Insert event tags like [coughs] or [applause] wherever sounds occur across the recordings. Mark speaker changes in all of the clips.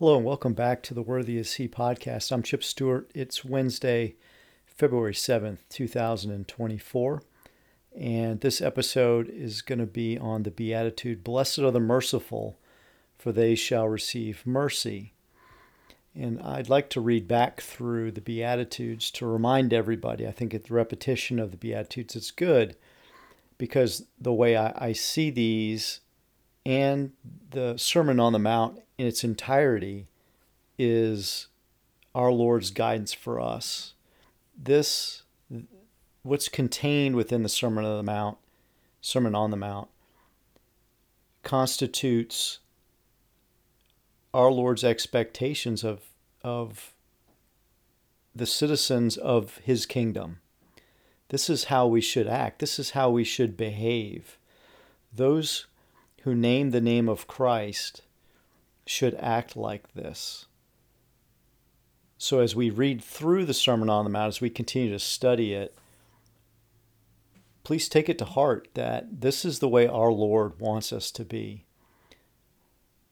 Speaker 1: Hello and welcome back to the Worthy is He podcast. I'm Chip Stewart. It's Wednesday, February 7th, 2024. And this episode is going to be on the Beatitude Blessed are the merciful, for they shall receive mercy. And I'd like to read back through the Beatitudes to remind everybody. I think the repetition of the Beatitudes is good because the way I, I see these and the Sermon on the Mount in its entirety is our Lord's guidance for us. This, what's contained within the Sermon on the Mount, Sermon on the Mount, constitutes our Lord's expectations of, of the citizens of His kingdom. This is how we should act. This is how we should behave. Those who name the name of Christ should act like this. So, as we read through the Sermon on the Mount, as we continue to study it, please take it to heart that this is the way our Lord wants us to be.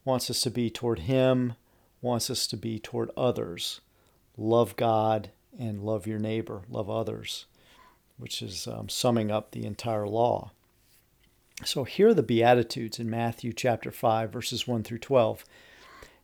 Speaker 1: Wants us to be toward Him, wants us to be toward others. Love God and love your neighbor, love others, which is um, summing up the entire law. So here are the Beatitudes in Matthew chapter 5, verses 1 through 12.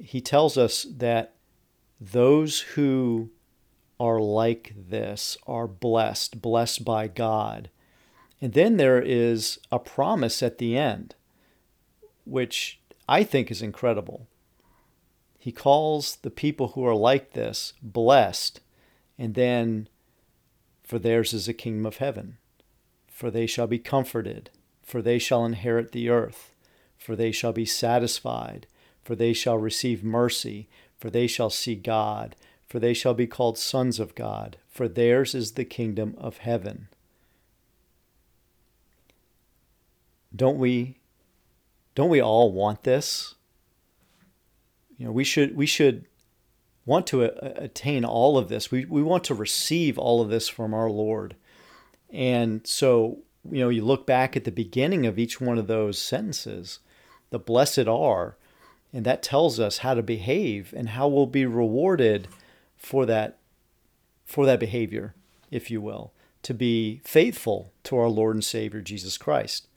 Speaker 1: he tells us that those who are like this are blessed, blessed by God. And then there is a promise at the end, which I think is incredible. He calls the people who are like this blessed, and then, for theirs is the kingdom of heaven. For they shall be comforted, for they shall inherit the earth, for they shall be satisfied, for they shall receive mercy, for they shall see God, for they shall be called sons of God, for theirs is the kingdom of heaven. Don't we don't we all want this? You know, we should we should want to uh, attain all of this. We we want to receive all of this from our Lord. And so, you know, you look back at the beginning of each one of those sentences, the blessed are, and that tells us how to behave and how we'll be rewarded for that for that behavior, if you will, to be faithful to our Lord and Savior Jesus Christ.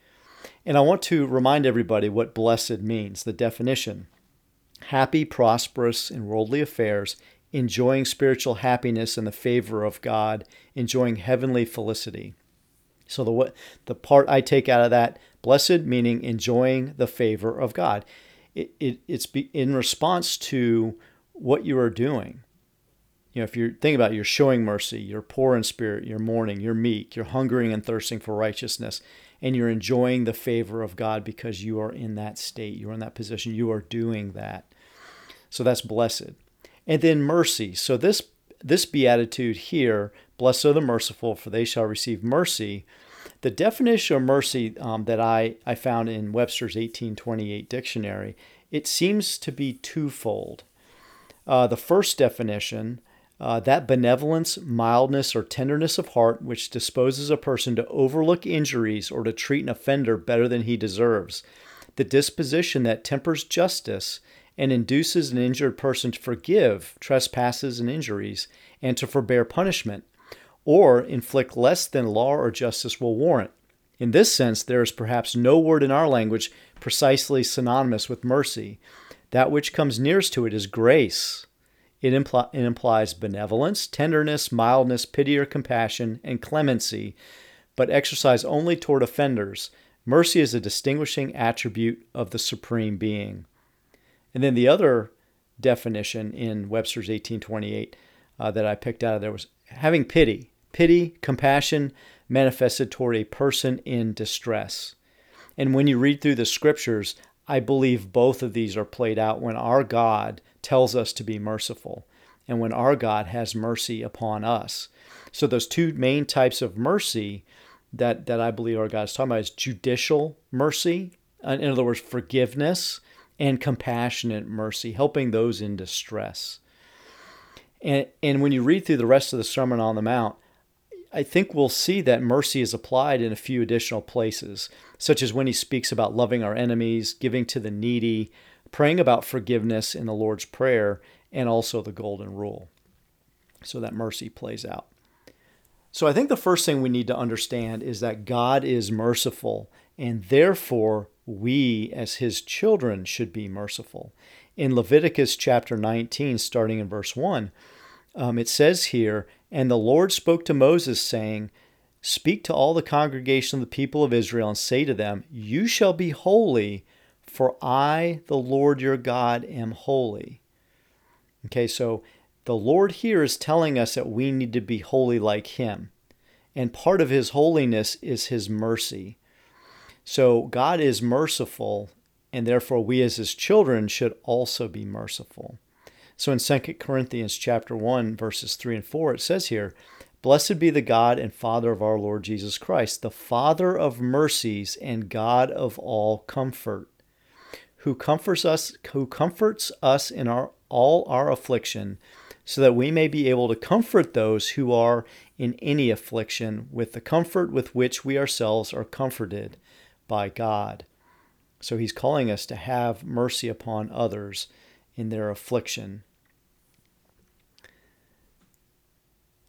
Speaker 1: And I want to remind everybody what blessed means, the definition. Happy, prosperous in worldly affairs, enjoying spiritual happiness and the favor of God, enjoying heavenly felicity. So the the part I take out of that, blessed meaning enjoying the favor of God it, it it's be, in response to what you are doing. You know, if you're thinking about it, you're showing mercy, you're poor in spirit, you're mourning, you're meek, you're hungering and thirsting for righteousness, and you're enjoying the favor of God because you are in that state, you're in that position, you are doing that. So that's blessed. And then mercy. So this this beatitude here, blessed are the merciful, for they shall receive mercy. The definition of mercy um, that I, I found in Webster's 1828 dictionary, it seems to be twofold. Uh, the first definition, uh, that benevolence, mildness, or tenderness of heart which disposes a person to overlook injuries or to treat an offender better than he deserves. The disposition that tempers justice and induces an injured person to forgive trespasses and injuries and to forbear punishment or inflict less than law or justice will warrant. In this sense, there is perhaps no word in our language precisely synonymous with mercy. That which comes nearest to it is grace. It, impl- it implies benevolence, tenderness, mildness, pity or compassion, and clemency, but exercised only toward offenders. Mercy is a distinguishing attribute of the Supreme Being. And then the other definition in Webster's 1828 uh, that I picked out of there was having pity. Pity, compassion manifested toward a person in distress. And when you read through the scriptures, I believe both of these are played out when our God tells us to be merciful and when our God has mercy upon us. So those two main types of mercy that, that I believe our God is talking about is judicial mercy, in other words, forgiveness, and compassionate mercy, helping those in distress. And, and when you read through the rest of the Sermon on the Mount, I think we'll see that mercy is applied in a few additional places, such as when he speaks about loving our enemies, giving to the needy, praying about forgiveness in the Lord's Prayer, and also the Golden Rule. So that mercy plays out. So I think the first thing we need to understand is that God is merciful, and therefore we, as his children, should be merciful. In Leviticus chapter 19, starting in verse 1, um, it says here, And the Lord spoke to Moses, saying, Speak to all the congregation of the people of Israel, and say to them, You shall be holy, for I, the Lord your God, am holy. Okay, so the Lord here is telling us that we need to be holy like him. And part of his holiness is his mercy. So God is merciful, and therefore we as his children should also be merciful. So in 2 Corinthians chapter 1 verses 3 and 4 it says here, Blessed be the God and Father of our Lord Jesus Christ, the Father of mercies and God of all comfort, who comforts us who comforts us in our all our affliction, so that we may be able to comfort those who are in any affliction with the comfort with which we ourselves are comforted by God. So he's calling us to have mercy upon others in their affliction.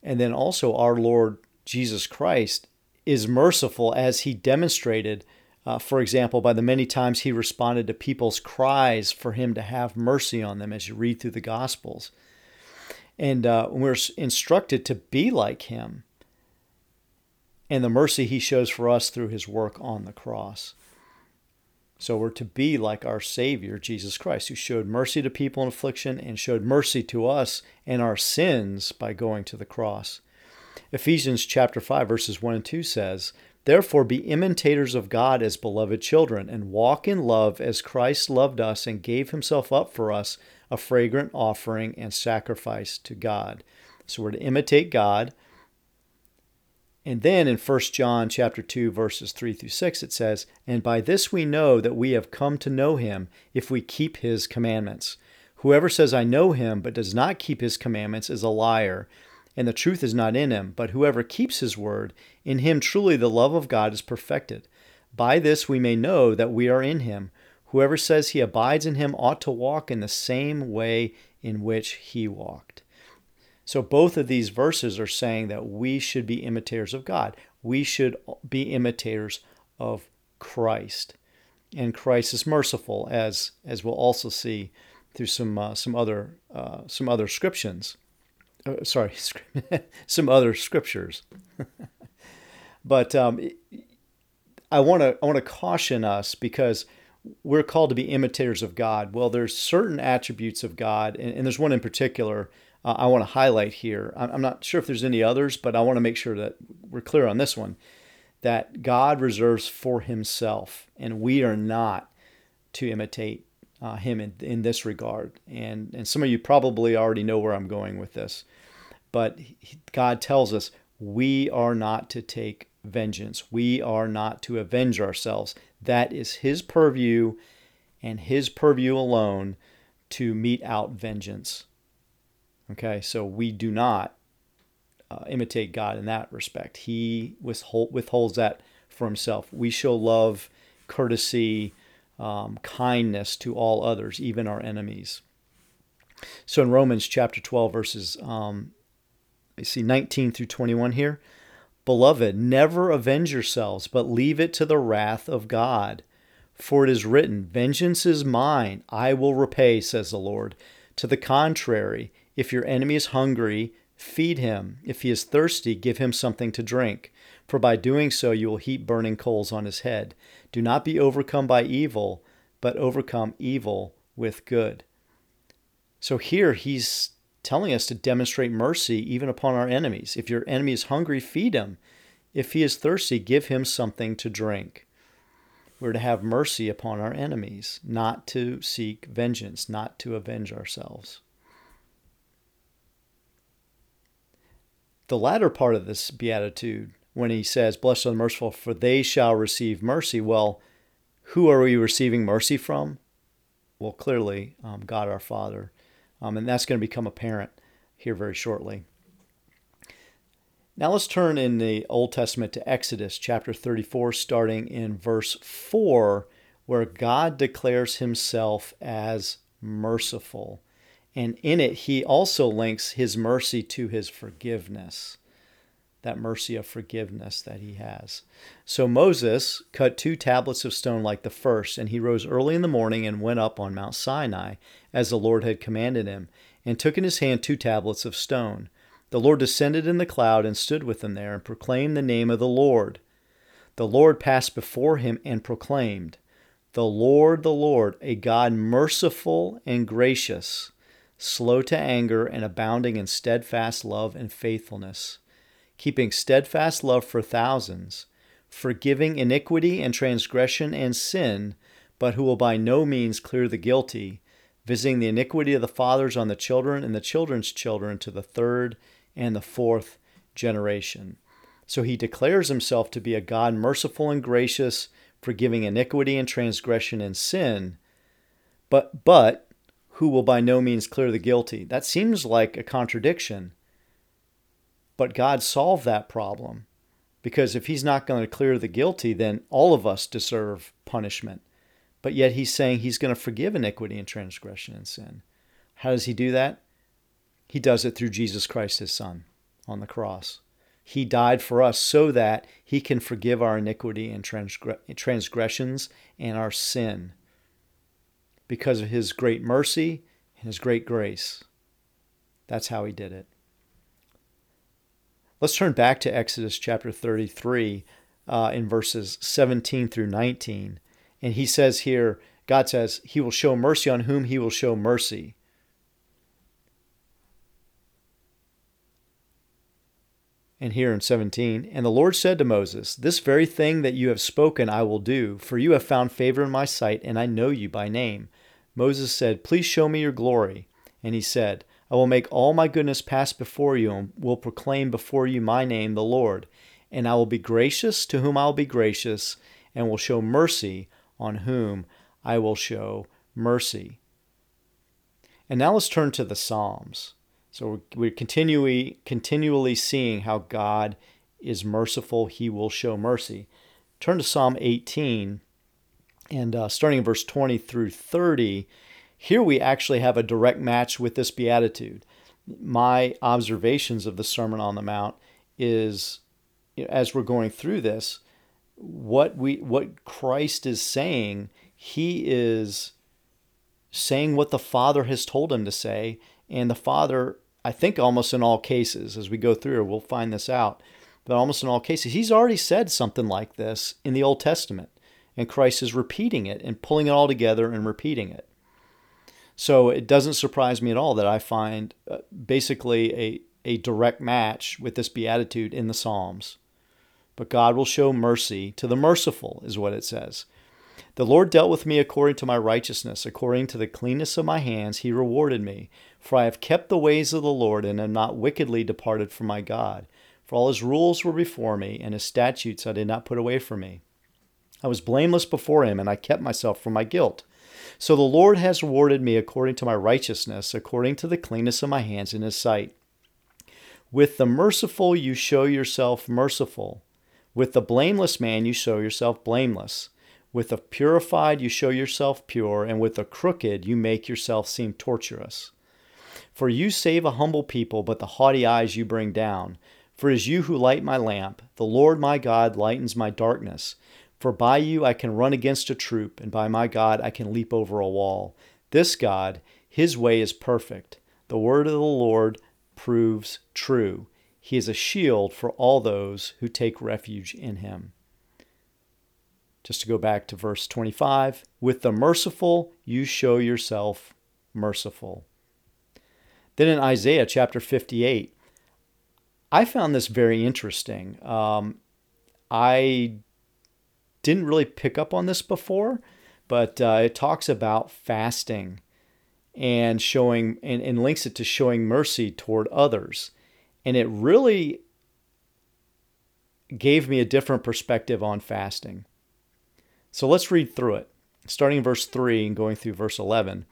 Speaker 1: And then also, our Lord Jesus Christ is merciful as he demonstrated, uh, for example, by the many times he responded to people's cries for him to have mercy on them as you read through the Gospels. And uh, we're instructed to be like him and the mercy he shows for us through his work on the cross. So we're to be like our Savior, Jesus Christ, who showed mercy to people in affliction and showed mercy to us and our sins by going to the cross. Ephesians chapter 5 verses 1 and 2 says, Therefore be imitators of God as beloved children, and walk in love as Christ loved us and gave himself up for us, a fragrant offering and sacrifice to God. So we're to imitate God and then in 1 John chapter 2 verses 3 through 6 it says, "And by this we know that we have come to know him if we keep his commandments. Whoever says I know him but does not keep his commandments is a liar, and the truth is not in him. But whoever keeps his word, in him truly the love of God is perfected. By this we may know that we are in him. Whoever says he abides in him ought to walk in the same way in which he walked." So both of these verses are saying that we should be imitators of God. We should be imitators of Christ. And Christ is merciful, as as we'll also see through some uh, some other uh, some other scriptures. Uh, sorry, [laughs] some other scriptures. [laughs] but um, I want to I want to caution us because we're called to be imitators of God. Well, there's certain attributes of God, and, and there's one in particular uh, I want to highlight here. I'm not sure if there's any others, but I want to make sure that we're clear on this one that God reserves for himself, and we are not to imitate uh, him in, in this regard. And, and some of you probably already know where I'm going with this, but God tells us we are not to take vengeance, we are not to avenge ourselves. That is his purview and his purview alone to mete out vengeance. Okay, so we do not uh, imitate God in that respect. He withhold, withholds that for himself. We show love, courtesy, um, kindness to all others, even our enemies. So in Romans chapter 12, verses um, you see 19 through 21 here. Beloved, never avenge yourselves, but leave it to the wrath of God. For it is written, Vengeance is mine, I will repay, says the Lord. To the contrary, If your enemy is hungry, feed him. If he is thirsty, give him something to drink. For by doing so, you will heap burning coals on his head. Do not be overcome by evil, but overcome evil with good. So here he's telling us to demonstrate mercy even upon our enemies. If your enemy is hungry, feed him. If he is thirsty, give him something to drink. We're to have mercy upon our enemies, not to seek vengeance, not to avenge ourselves. The latter part of this beatitude, when he says, Blessed are the merciful, for they shall receive mercy, well, who are we receiving mercy from? Well, clearly, um, God our Father. Um, and that's going to become apparent here very shortly. Now let's turn in the Old Testament to Exodus chapter 34, starting in verse 4, where God declares himself as merciful. And in it, he also links his mercy to his forgiveness, that mercy of forgiveness that he has. So Moses cut two tablets of stone like the first, and he rose early in the morning and went up on Mount Sinai, as the Lord had commanded him, and took in his hand two tablets of stone. The Lord descended in the cloud and stood with him there, and proclaimed the name of the Lord. The Lord passed before him and proclaimed, The Lord, the Lord, a God merciful and gracious slow to anger, and abounding in steadfast love and faithfulness, keeping steadfast love for thousands, forgiving iniquity and transgression and sin, but who will by no means clear the guilty, visiting the iniquity of the fathers on the children and the children's children to the third and the fourth generation. So he declares himself to be a God merciful and gracious, forgiving iniquity and transgression and sin, but but who will by no means clear the guilty. That seems like a contradiction. But God solved that problem because if he's not going to clear the guilty, then all of us deserve punishment. But yet he's saying he's going to forgive iniquity and transgression and sin. How does he do that? He does it through Jesus Christ, his Son, on the cross. He died for us so that he can forgive our iniquity and transgressions and our sin because of his great mercy and his great grace. That's how he did it. Let's turn back to Exodus chapter 33 uh, in verses 17 through 19. And he says here, God says, He will show mercy on whom He will show mercy. And here in 17, and the Lord said to Moses, This very thing that you have spoken I will do, for you have found favor in my sight, and I know you by name. Moses said, Please show me your glory. And he said, I will make all my goodness pass before you, and will proclaim before you my name, the Lord. And I will be gracious to whom I will be gracious, and will show mercy on whom I will show mercy. And now let's turn to the Psalms. So we're continually continually seeing how God is merciful, he will show mercy. Turn to Psalm 18 and uh, starting in verse 20 through 30, here we actually have a direct match with this beatitude. My observations of the Sermon on the Mount is, you know, as we're going through this, what we what Christ is saying, he is saying what the Father has told him to say, and the Father, I think, almost in all cases, as we go through, we'll find this out. But almost in all cases, he's already said something like this in the Old Testament and Christ is repeating it and pulling it all together and repeating it. So it doesn't surprise me at all that I find uh, basically a, a direct match with this beatitude in the Psalms. But God will show mercy to the merciful, is what it says. The Lord dealt with me according to my righteousness, according to the cleanness of my hands, he rewarded me. For I have kept the ways of the Lord, and am not wickedly departed from my God. For all his rules were before me, and his statutes I did not put away from me. I was blameless before him, and I kept myself from my guilt. So the Lord has rewarded me according to my righteousness, according to the cleanness of my hands in his sight. With the merciful you show yourself merciful. With the blameless man you show yourself blameless. With the purified you show yourself pure, and with the crooked you make yourself seem tortuous. For you save a humble people, but the haughty eyes you bring down. For it is you who light my lamp. The Lord my God lightens my darkness. For by you I can run against a troop, and by my God I can leap over a wall. This God, his way is perfect. The word of the Lord proves true. He is a shield for all those who take refuge in him. Just to go back to verse 25 with the merciful, you show yourself merciful. Then in Isaiah chapter 58, I found this very interesting. Um, I didn't really pick up on this before, but uh, it talks about fasting and showing and, and links it to showing mercy toward others. And it really gave me a different perspective on fasting. So let's read through it, starting in verse 3 and going through verse 11.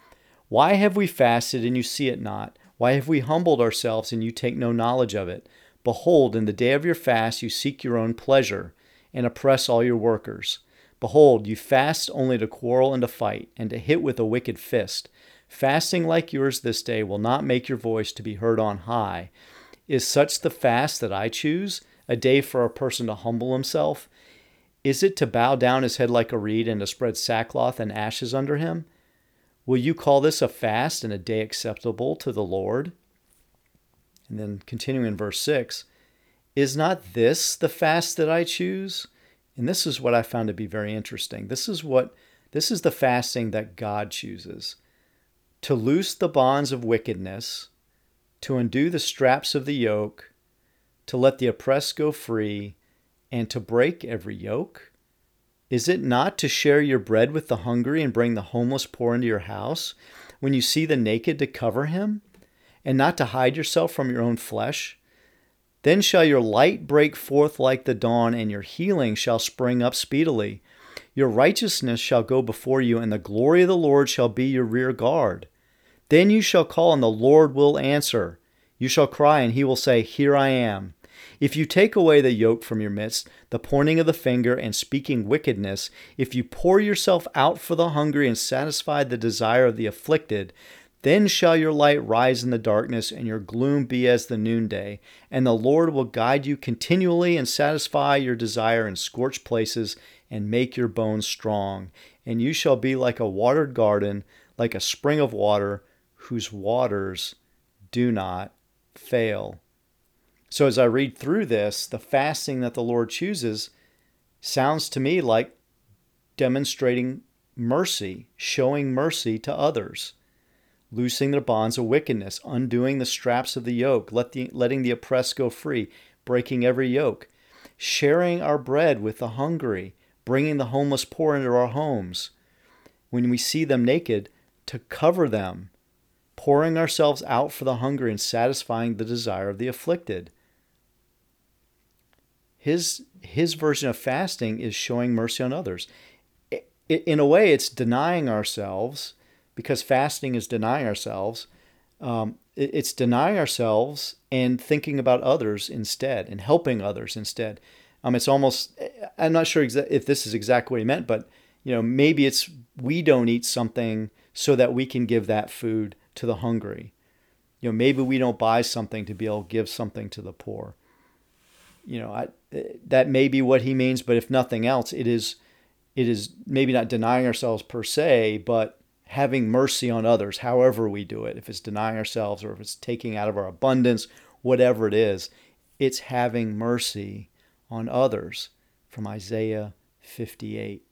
Speaker 1: Why have we fasted and you see it not? Why have we humbled ourselves and you take no knowledge of it? Behold, in the day of your fast you seek your own pleasure and oppress all your workers. Behold, you fast only to quarrel and to fight, and to hit with a wicked fist. Fasting like yours this day will not make your voice to be heard on high. Is such the fast that I choose, a day for a person to humble himself? Is it to bow down his head like a reed and to spread sackcloth and ashes under him? Will you call this a fast and a day acceptable to the Lord? And then continuing in verse 6 Is not this the fast that I choose? And this is what I found to be very interesting. This is what this is the fasting that God chooses. To loose the bonds of wickedness, to undo the straps of the yoke, to let the oppressed go free, and to break every yoke? Is it not to share your bread with the hungry and bring the homeless poor into your house? When you see the naked, to cover him, and not to hide yourself from your own flesh? Then shall your light break forth like the dawn, and your healing shall spring up speedily. Your righteousness shall go before you, and the glory of the Lord shall be your rear guard. Then you shall call, and the Lord will answer. You shall cry, and he will say, Here I am. If you take away the yoke from your midst, the pointing of the finger and speaking wickedness, if you pour yourself out for the hungry and satisfy the desire of the afflicted, then shall your light rise in the darkness, and your gloom be as the noonday. And the Lord will guide you continually and satisfy your desire in scorched places and make your bones strong. And you shall be like a watered garden, like a spring of water, whose waters do not fail. So as I read through this, the fasting that the Lord chooses sounds to me like demonstrating mercy, showing mercy to others, loosing the bonds of wickedness, undoing the straps of the yoke, let the, letting the oppressed go free, breaking every yoke, sharing our bread with the hungry, bringing the homeless poor into our homes. When we see them naked, to cover them, pouring ourselves out for the hungry and satisfying the desire of the afflicted his his version of fasting is showing mercy on others. In a way, it's denying ourselves because fasting is denying ourselves. Um, it's denying ourselves and thinking about others instead and helping others instead. Um, it's almost I'm not sure exa- if this is exactly what he meant, but you know maybe it's we don't eat something so that we can give that food to the hungry. You know maybe we don't buy something to be able to give something to the poor you know, I, that may be what he means, but if nothing else, it is, it is maybe not denying ourselves per se, but having mercy on others, however we do it. If it's denying ourselves or if it's taking out of our abundance, whatever it is, it's having mercy on others from Isaiah 58.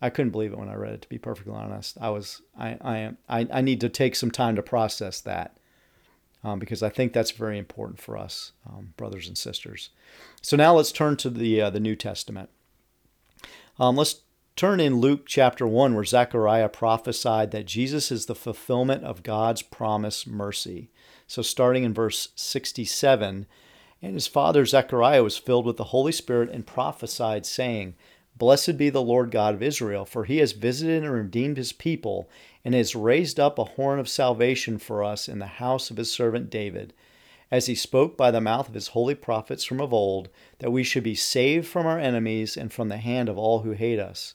Speaker 1: I couldn't believe it when I read it, to be perfectly honest. I was, I, I I, I need to take some time to process that um, because I think that's very important for us, um, brothers and sisters. So now let's turn to the uh, the New Testament. Um, let's turn in Luke chapter one, where Zechariah prophesied that Jesus is the fulfillment of God's promise mercy. So starting in verse sixty-seven, and his father Zechariah was filled with the Holy Spirit and prophesied, saying. Blessed be the Lord God of Israel, for he has visited and redeemed his people, and has raised up a horn of salvation for us in the house of his servant David, as he spoke by the mouth of his holy prophets from of old, that we should be saved from our enemies and from the hand of all who hate us,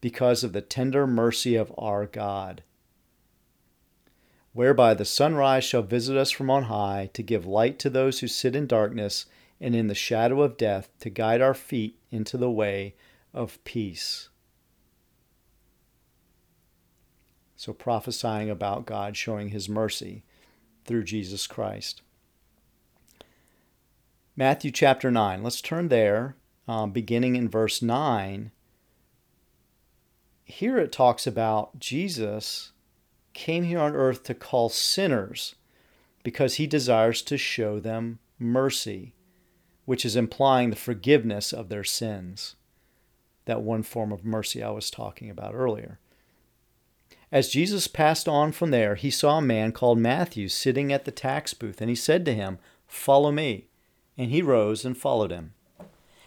Speaker 1: because of the tender mercy of our God. Whereby the sunrise shall visit us from on high, to give light to those who sit in darkness and in the shadow of death, to guide our feet into the way of peace. So, prophesying about God showing his mercy through Jesus Christ. Matthew chapter 9. Let's turn there, um, beginning in verse 9. Here it talks about Jesus came here on earth to call sinners because he desires to show them mercy, which is implying the forgiveness of their sins. That one form of mercy I was talking about earlier. As Jesus passed on from there, he saw a man called Matthew sitting at the tax booth, and he said to him, Follow me. And he rose and followed him.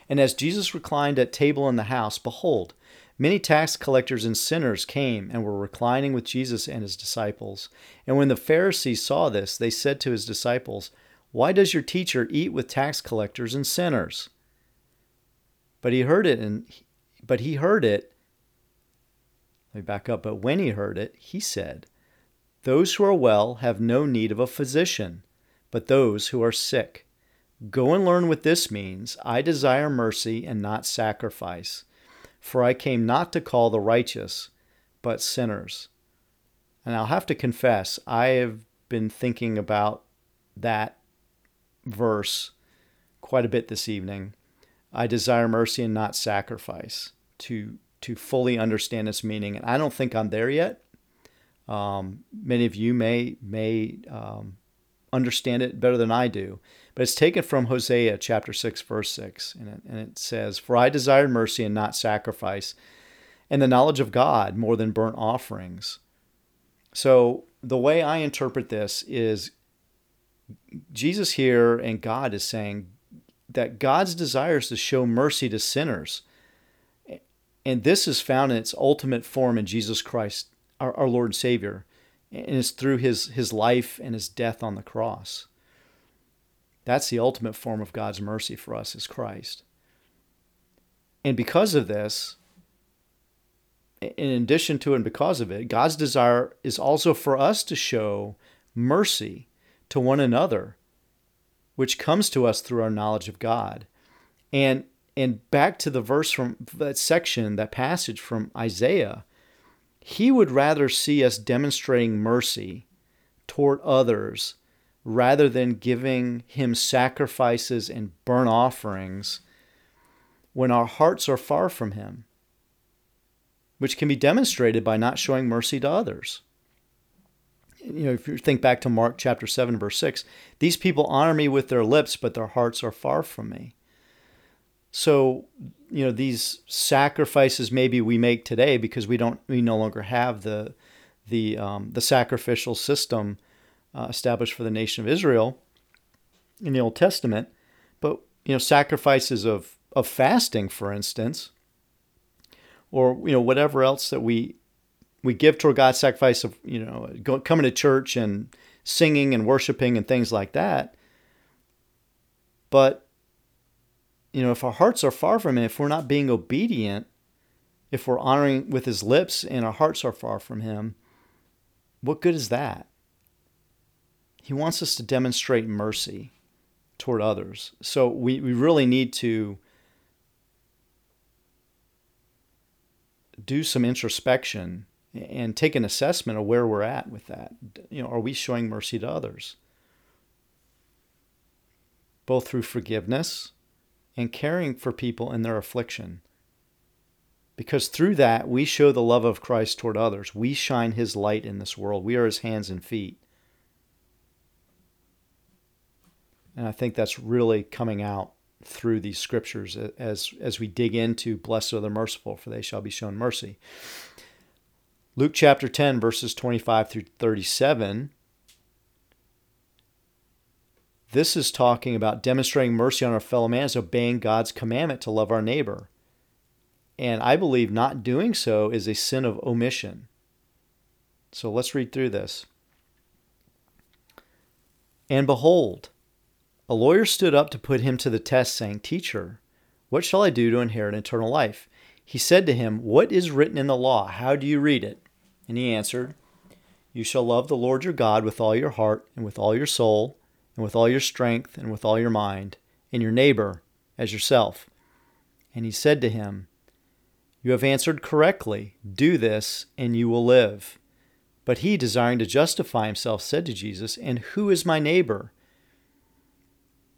Speaker 1: And as Jesus reclined at table in the house, behold, many tax collectors and sinners came and were reclining with Jesus and his disciples. And when the Pharisees saw this, they said to his disciples, Why does your teacher eat with tax collectors and sinners? But he heard it and but he heard it. Let me back up. But when he heard it, he said, Those who are well have no need of a physician, but those who are sick. Go and learn what this means. I desire mercy and not sacrifice, for I came not to call the righteous, but sinners. And I'll have to confess, I have been thinking about that verse quite a bit this evening. I desire mercy and not sacrifice to to fully understand its meaning. And I don't think I'm there yet. Um, many of you may may um, understand it better than I do. But it's taken from Hosea chapter 6, verse 6. And it, and it says, For I desired mercy and not sacrifice, and the knowledge of God more than burnt offerings. So the way I interpret this is Jesus here and God is saying that God's desires to show mercy to sinners. And this is found in its ultimate form in Jesus Christ, our, our Lord and Savior and it's through his his life and his death on the cross. That's the ultimate form of God's mercy for us is Christ. And because of this, in addition to and because of it, God's desire is also for us to show mercy to one another, which comes to us through our knowledge of God. And and back to the verse from that section, that passage from Isaiah, he would rather see us demonstrating mercy toward others rather than giving Him sacrifices and burnt offerings when our hearts are far from Him, which can be demonstrated by not showing mercy to others. You know, if you think back to Mark chapter 7, verse 6, these people honor me with their lips, but their hearts are far from me. So, you know, these sacrifices maybe we make today because we don't, we no longer have the, the, um, the sacrificial system uh, established for the nation of Israel in the Old Testament. But, you know, sacrifices of, of fasting, for instance, or, you know, whatever else that we, we give toward God, sacrifice of, you know, go, coming to church and singing and worshiping and things like that. But you know, if our hearts are far from Him, if we're not being obedient, if we're honoring with His lips and our hearts are far from Him, what good is that? He wants us to demonstrate mercy toward others. So we, we really need to do some introspection and take an assessment of where we're at with that. You know, are we showing mercy to others? Both through forgiveness and caring for people in their affliction. Because through that, we show the love of Christ toward others. We shine his light in this world. We are his hands and feet. And I think that's really coming out through these scriptures as, as we dig into blessed are the merciful, for they shall be shown mercy. Luke chapter 10, verses 25 through 37 this is talking about demonstrating mercy on our fellow man is obeying God's commandment to love our neighbor. And I believe not doing so is a sin of omission. So let's read through this. And behold, A lawyer stood up to put him to the test, saying, Teacher, what shall I do to inherit eternal life? He said to him, What is written in the law? How do you read it? And he answered, You shall love the Lord your God with all your heart, and with all your soul, and with all your strength, and with all your mind, and your neighbor as yourself. And he said to him, You have answered correctly. Do this, and you will live. But he, desiring to justify himself, said to Jesus, And who is my neighbor?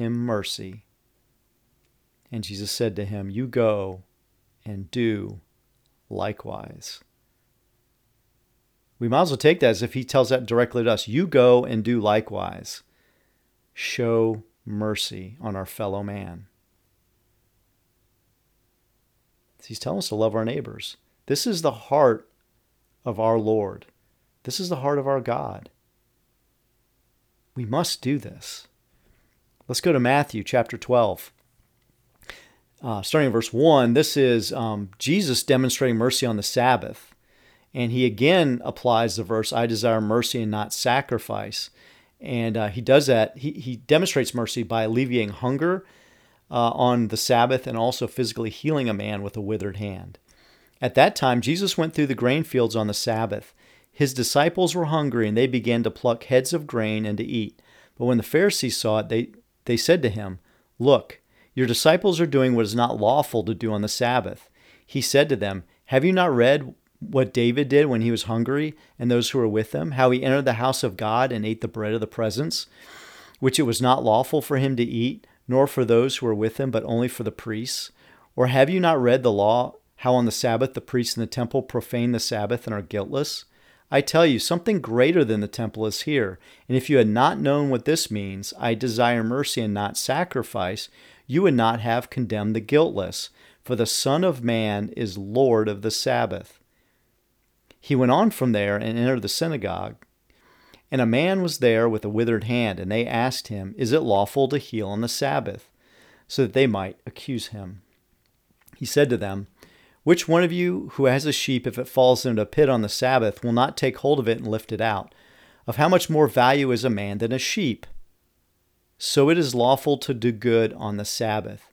Speaker 1: him mercy. And Jesus said to him, You go and do likewise. We might as well take that as if he tells that directly to us. You go and do likewise. Show mercy on our fellow man. He's telling us to love our neighbors. This is the heart of our Lord. This is the heart of our God. We must do this. Let's go to Matthew chapter 12 uh, starting in verse 1, this is um, Jesus demonstrating mercy on the Sabbath. And he again applies the verse, I desire mercy and not sacrifice. And uh, he does that. He, he demonstrates mercy by alleviating hunger uh, on the Sabbath and also physically healing a man with a withered hand. At that time, Jesus went through the grain fields on the Sabbath. His disciples were hungry, and they began to pluck heads of grain and to eat. But when the Pharisees saw it, they, they said to him, Look, your disciples are doing what is not lawful to do on the Sabbath. He said to them, Have you not read what David did when he was hungry and those who were with him? How he entered the house of God and ate the bread of the presence, which it was not lawful for him to eat, nor for those who were with him, but only for the priests? Or have you not read the law, how on the Sabbath the priests in the temple profane the Sabbath and are guiltless? I tell you, something greater than the temple is here. And if you had not known what this means, I desire mercy and not sacrifice, you would not have condemned the guiltless, for the Son of Man is Lord of the Sabbath. He went on from there and entered the synagogue. And a man was there with a withered hand, and they asked him, Is it lawful to heal on the Sabbath? so that they might accuse him. He said to them, Which one of you who has a sheep, if it falls into a pit on the Sabbath, will not take hold of it and lift it out? Of how much more value is a man than a sheep? so it is lawful to do good on the Sabbath.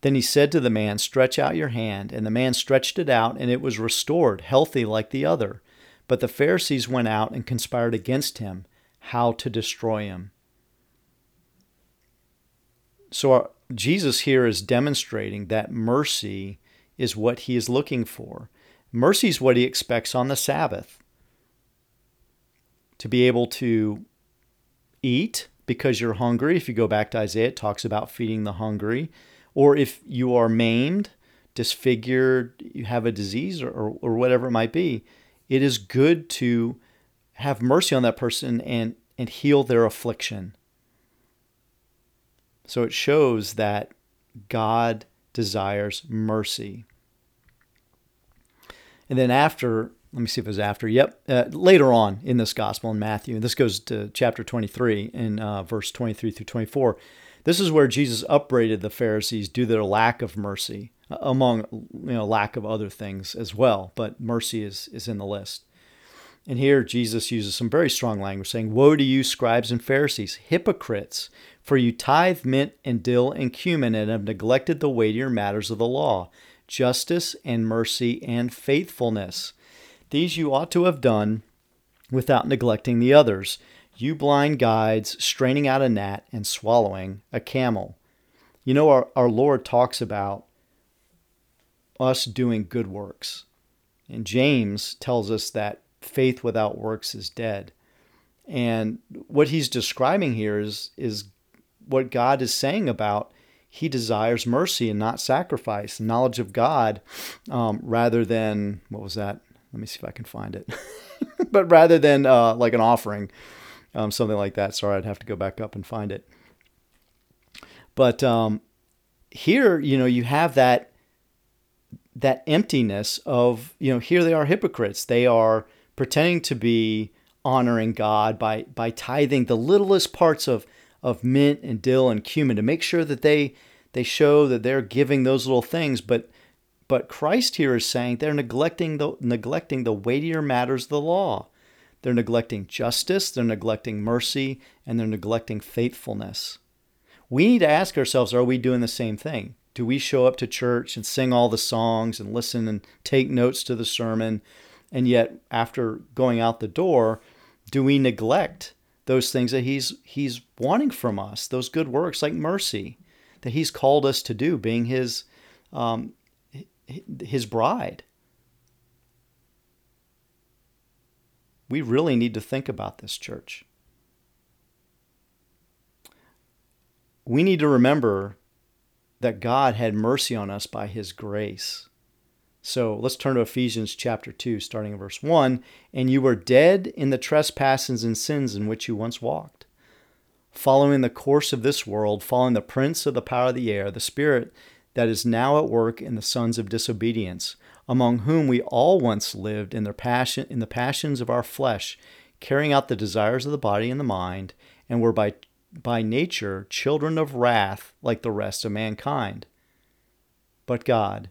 Speaker 1: Then he said to the man, Stretch out your hand. And the man stretched it out, and it was restored, healthy like the other. But the Pharisees went out and conspired against him, how to destroy him. So our, Jesus here is demonstrating that mercy is what he is looking for. Mercy is what he expects on the Sabbath. To be able to eat, because you're hungry. If you go back to Isaiah, it talks about feeding the hungry. Or if you are maimed, disfigured, you have a disease, or, or whatever it might be, it is good to have mercy on that person and, and heal their affliction. So it shows that God desires mercy. And then after let me see if it was after. Yep. Uh, later on in this gospel in Matthew, and this goes to chapter 23 in uh, verse 23 through 24. This is where Jesus upbraided the Pharisees due to their lack of mercy, uh, among you know lack of other things as well. But mercy is is in the list. And here Jesus uses some very strong language, saying, "Woe to you, scribes and Pharisees, hypocrites! For you tithe mint and dill and cumin, and have neglected the weightier matters of the law, justice and mercy and faithfulness." These you ought to have done without neglecting the others. You blind guides, straining out a gnat and swallowing a camel. You know, our, our Lord talks about us doing good works. And James tells us that faith without works is dead. And what he's describing here is, is what God is saying about he desires mercy and not sacrifice, knowledge of God, um, rather than, what was that? Let me see if I can find it. [laughs] but rather than uh, like an offering, um, something like that. Sorry, I'd have to go back up and find it. But um, here, you know, you have that that emptiness of, you know, here they are hypocrites. They are pretending to be honoring God by by tithing the littlest parts of of mint and dill and cumin to make sure that they they show that they're giving those little things, but but Christ here is saying they're neglecting the neglecting the weightier matters of the law. They're neglecting justice, they're neglecting mercy, and they're neglecting faithfulness. We need to ask ourselves, are we doing the same thing? Do we show up to church and sing all the songs and listen and take notes to the sermon? And yet, after going out the door, do we neglect those things that he's he's wanting from us, those good works like mercy that he's called us to do, being his um, his bride? We really need to think about this, church. We need to remember that God had mercy on us by his grace. So let's turn to Ephesians chapter 2, starting in verse 1. And you were dead in the trespasses and sins in which you once walked, following the course of this world, following the prince of the power of the air, the spirit that is now at work in the sons of disobedience, among whom we all once lived in their passion in the passions of our flesh, carrying out the desires of the body and the mind, and were by by nature children of wrath like the rest of mankind. But God,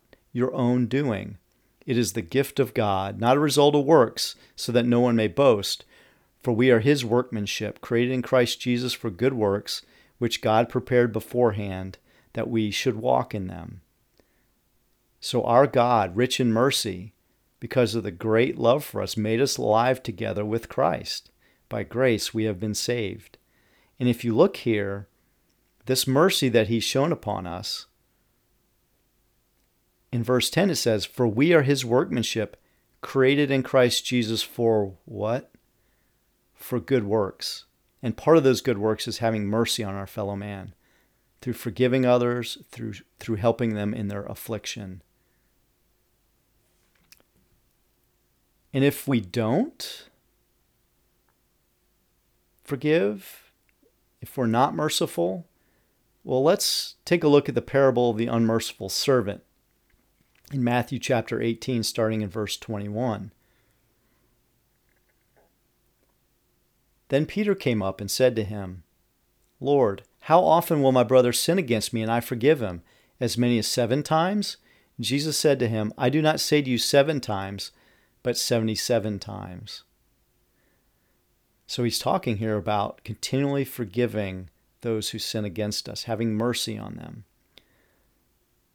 Speaker 1: your own doing. It is the gift of God, not a result of works, so that no one may boast. For we are his workmanship, created in Christ Jesus for good works, which God prepared beforehand that we should walk in them. So our God, rich in mercy, because of the great love for us, made us alive together with Christ. By grace we have been saved. And if you look here, this mercy that he's shown upon us, in verse 10 it says, For we are his workmanship, created in Christ Jesus for what? For good works. And part of those good works is having mercy on our fellow man through forgiving others, through, through helping them in their affliction. And if we don't forgive, if we're not merciful, well, let's take a look at the parable of the unmerciful servant in Matthew chapter 18, starting in verse 21. Then Peter came up and said to him, Lord, how often will my brother sin against me and I forgive him? As many as seven times? Jesus said to him, I do not say to you seven times, but seventy seven times. So he's talking here about continually forgiving those who sin against us, having mercy on them.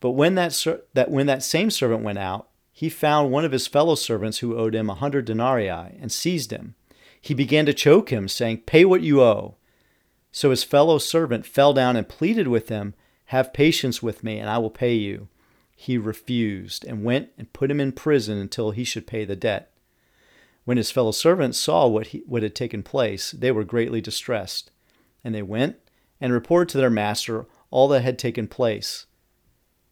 Speaker 1: But when that, ser- that when that same servant went out, he found one of his fellow servants who owed him a hundred denarii and seized him. He began to choke him, saying, Pay what you owe. So his fellow servant fell down and pleaded with him, Have patience with me, and I will pay you. He refused and went and put him in prison until he should pay the debt. When his fellow servants saw what, he, what had taken place, they were greatly distressed. And they went and reported to their master all that had taken place.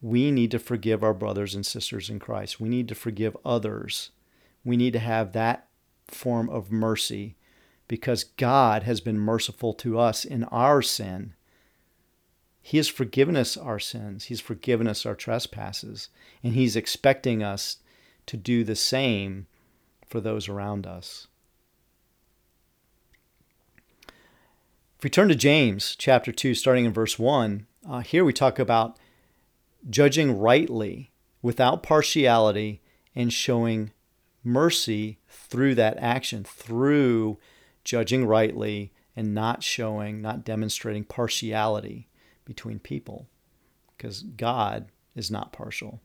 Speaker 1: We need to forgive our brothers and sisters in Christ. We need to forgive others. We need to have that form of mercy because God has been merciful to us in our sin. He has forgiven us our sins, He's forgiven us our trespasses, and He's expecting us to do the same for those around us. If we turn to James chapter 2, starting in verse 1, uh, here we talk about judging rightly without partiality and showing mercy through that action, through judging rightly and not showing, not demonstrating partiality between people, because God is not partial.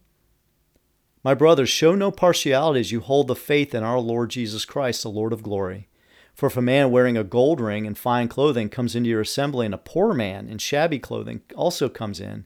Speaker 1: My brothers, show no partiality as you hold the faith in our Lord Jesus Christ, the Lord of glory. For if a man wearing a gold ring and fine clothing comes into your assembly, and a poor man in shabby clothing also comes in,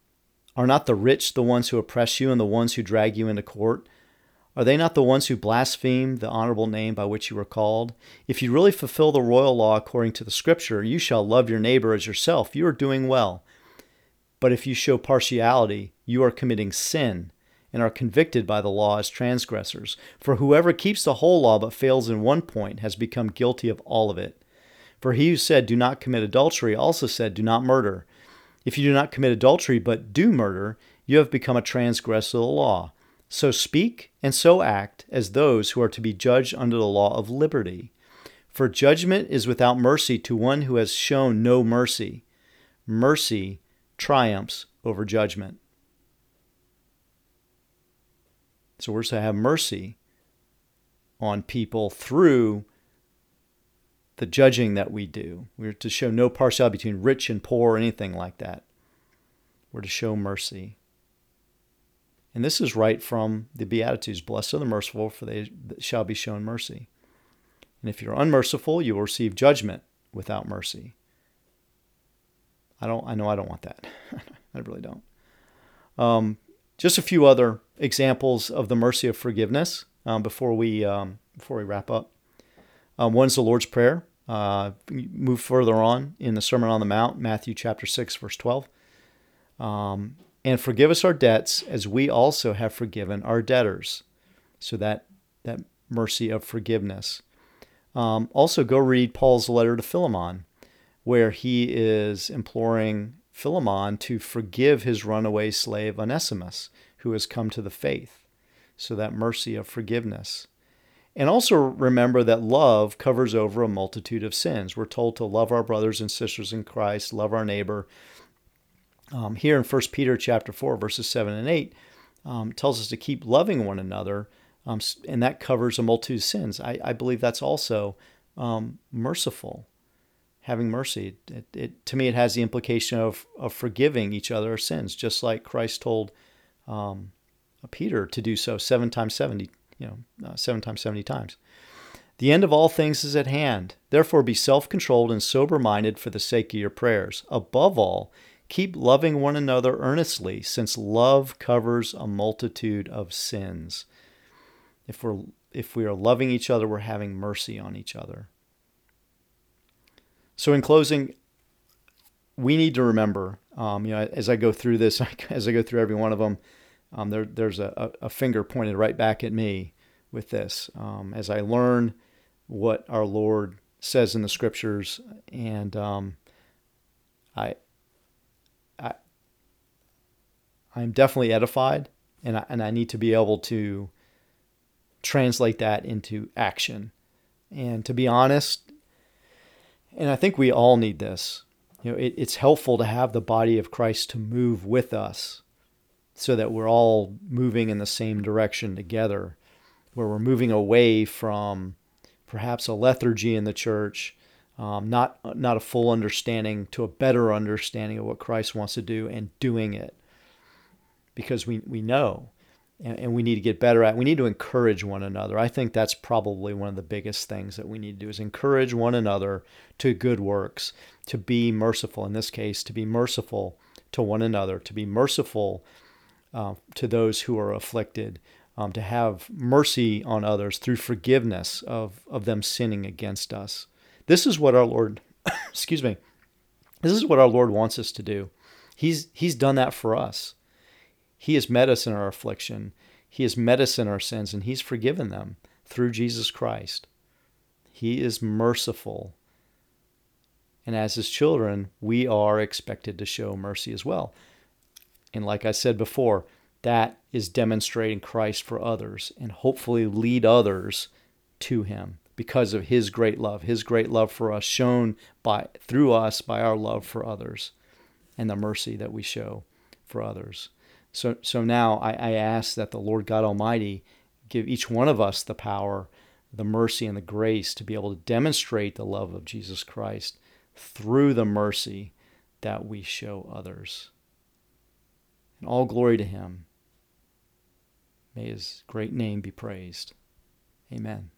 Speaker 1: Are not the rich the ones who oppress you and the ones who drag you into court? Are they not the ones who blaspheme the honorable name by which you were called? If you really fulfill the royal law according to the scripture, you shall love your neighbor as yourself, you are doing well. But if you show partiality, you are committing sin and are convicted by the law as transgressors. For whoever keeps the whole law but fails in one point has become guilty of all of it. For he who said, Do not commit adultery, also said, Do not murder. If you do not commit adultery, but do murder, you have become a transgressor of the law. So speak and so act as those who are to be judged under the law of liberty. For judgment is without mercy to one who has shown no mercy. Mercy triumphs over judgment. So we're to have mercy on people through the judging that we do. We're to show no partiality between rich and poor or anything like that. We're to show mercy. And this is right from the Beatitudes Blessed are the merciful, for they shall be shown mercy. And if you're unmerciful, you will receive judgment without mercy. I don't. I know I don't want that. [laughs] I really don't. Um, just a few other examples of the mercy of forgiveness um, before we um, before we wrap up. Um, one's the Lord's Prayer. Uh, move further on in the Sermon on the Mount, Matthew chapter 6, verse 12. Um, and forgive us our debts as we also have forgiven our debtors. So that, that mercy of forgiveness. Um, also, go read Paul's letter to Philemon, where he is imploring Philemon to forgive his runaway slave Onesimus, who has come to the faith. So that mercy of forgiveness. And also remember that love covers over a multitude of sins. We're told to love our brothers and sisters in Christ, love our neighbor. Um, here in 1 Peter chapter 4, verses 7 and 8, um, tells us to keep loving one another, um, and that covers a multitude of sins. I, I believe that's also um, merciful, having mercy. It, it, to me, it has the implication of, of forgiving each other our sins, just like Christ told um, Peter to do so seven times 70 you know, uh, seven times, 70 times. The end of all things is at hand. Therefore, be self controlled and sober minded for the sake of your prayers. Above all, keep loving one another earnestly, since love covers a multitude of sins. If, we're, if we are loving each other, we're having mercy on each other. So, in closing, we need to remember, um, you know, as I go through this, [laughs] as I go through every one of them, um, there, there's a, a, finger pointed right back at me with this. Um, as I learn what our Lord says in the scriptures and um, I, I, I'm definitely edified, and I, and I need to be able to translate that into action. And to be honest, and I think we all need this. You know, it, it's helpful to have the body of Christ to move with us, so that we're all moving in the same direction together, where we're moving away from perhaps a lethargy in the church, um, not not a full understanding to a better understanding of what Christ wants to do and doing it, because we we know, and, and we need to get better at. We need to encourage one another. I think that's probably one of the biggest things that we need to do is encourage one another to good works, to be merciful. In this case, to be merciful to one another, to be merciful uh, to those who are afflicted, um, to have mercy on others through forgiveness of, of them sinning against us. This is what our Lord, [coughs] excuse me, this is what our Lord wants us to do. He's, he's done that for us. He has met us in our affliction. He has met us in our sins, and He's forgiven them through Jesus Christ. He is merciful. And as His children, we are expected to show mercy as well. And like I said before, that is demonstrating Christ for others and hopefully lead others to him because of his great love, his great love for us shown by through us by our love for others and the mercy that we show for others. So so now I, I ask that the Lord God Almighty give each one of us the power, the mercy and the grace to be able to demonstrate the love of Jesus Christ through the mercy that we show others. And all glory to him. May his great name be praised. Amen.